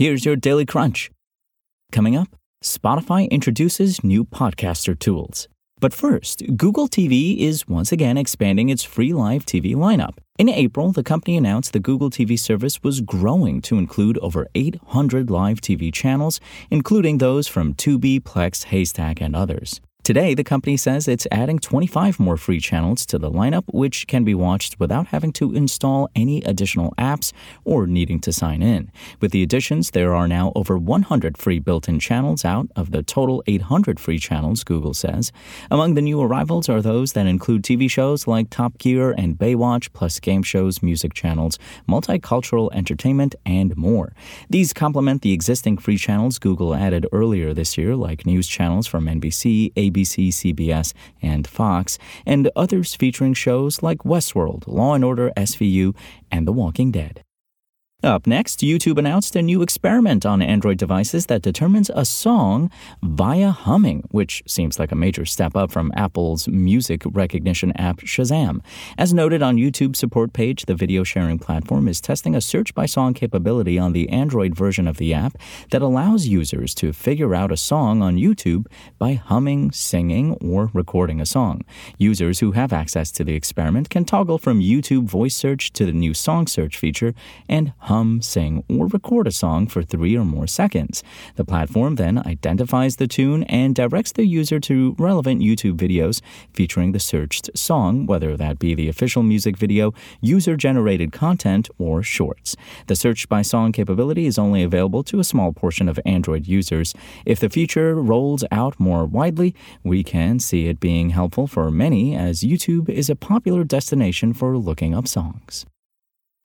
Here's your Daily Crunch. Coming up, Spotify introduces new podcaster tools. But first, Google TV is once again expanding its free live TV lineup. In April, the company announced the Google TV service was growing to include over 800 live TV channels, including those from Tubi, Plex, Haystack, and others. Today, the company says it's adding 25 more free channels to the lineup, which can be watched without having to install any additional apps or needing to sign in. With the additions, there are now over 100 free built in channels out of the total 800 free channels, Google says. Among the new arrivals are those that include TV shows like Top Gear and Baywatch, plus game shows, music channels, multicultural entertainment, and more. These complement the existing free channels Google added earlier this year, like news channels from NBC, ABC, CBS, and Fox, and others featuring shows like Westworld, Law and Order SVU, and The Walking Dead. Up next, YouTube announced a new experiment on Android devices that determines a song via humming, which seems like a major step up from Apple's music recognition app Shazam. As noted on YouTube's support page, the video sharing platform is testing a search by song capability on the Android version of the app that allows users to figure out a song on YouTube by humming, singing, or recording a song. Users who have access to the experiment can toggle from YouTube voice search to the new song search feature and hum, sing, or record a song for three or more seconds. The platform then identifies the tune and directs the user to relevant YouTube videos featuring the searched song, whether that be the official music video, user generated content, or shorts. The search by song capability is only available to a small portion of Android users. If the feature rolls out more widely, we can see it being helpful for many as YouTube is a popular destination for looking up songs.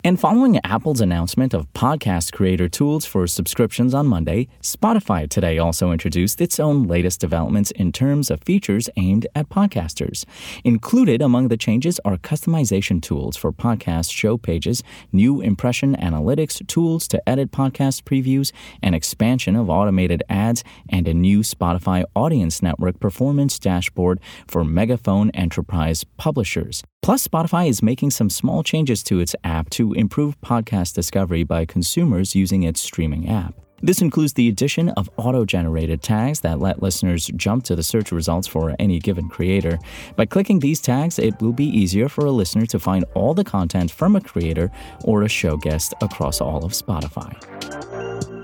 And following Apple's announcement of podcast creator tools for subscriptions on Monday, Spotify today also introduced its own latest developments in terms of features aimed at podcasters. Included among the changes are customization tools for podcast show pages, new impression analytics tools to edit podcast previews, an expansion of automated ads, and a new Spotify Audience Network performance dashboard for Megaphone enterprise publishers. Plus, Spotify is making some small changes to its app to improve podcast discovery by consumers using its streaming app. This includes the addition of auto generated tags that let listeners jump to the search results for any given creator. By clicking these tags, it will be easier for a listener to find all the content from a creator or a show guest across all of Spotify.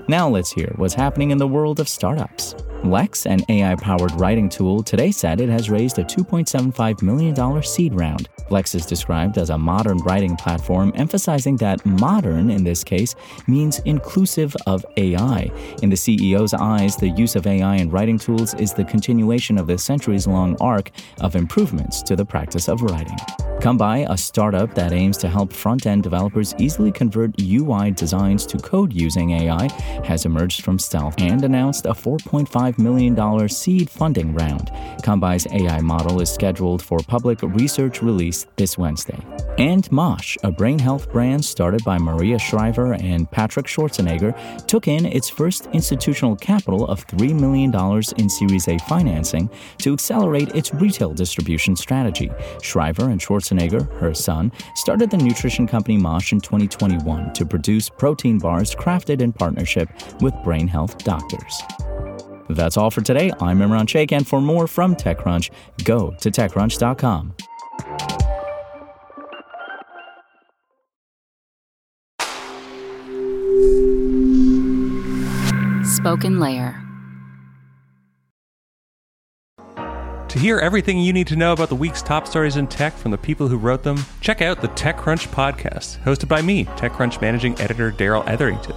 Now let's hear what's happening in the world of startups. Lex, an AI powered writing tool, today said it has raised a $2.75 million seed round. Lex is described as a modern writing platform, emphasizing that modern, in this case, means inclusive of AI. In the CEO's eyes, the use of AI in writing tools is the continuation of the centuries long arc of improvements to the practice of writing. Kombai, a startup that aims to help front end developers easily convert UI designs to code using AI, has emerged from stealth and announced a $4.5 million seed funding round. Kombai's AI model is scheduled for public research release this Wednesday. And Mosh, a brain health brand started by Maria Shriver and Patrick Schwarzenegger, took in its first institutional capital of $3 million in Series A financing to accelerate its retail distribution strategy. Shriver and Schwarzenegger, her son, started the nutrition company Mosh in 2021 to produce protein bars crafted in partnership with brain health doctors. That's all for today. I'm Imran Sheikh, and for more from TechCrunch, go to TechCrunch.com. SpokenLayer. To hear everything you need to know about the week's top stories in tech from the people who wrote them, check out the TechCrunch podcast, hosted by me, TechCrunch managing editor Darrell Etherington.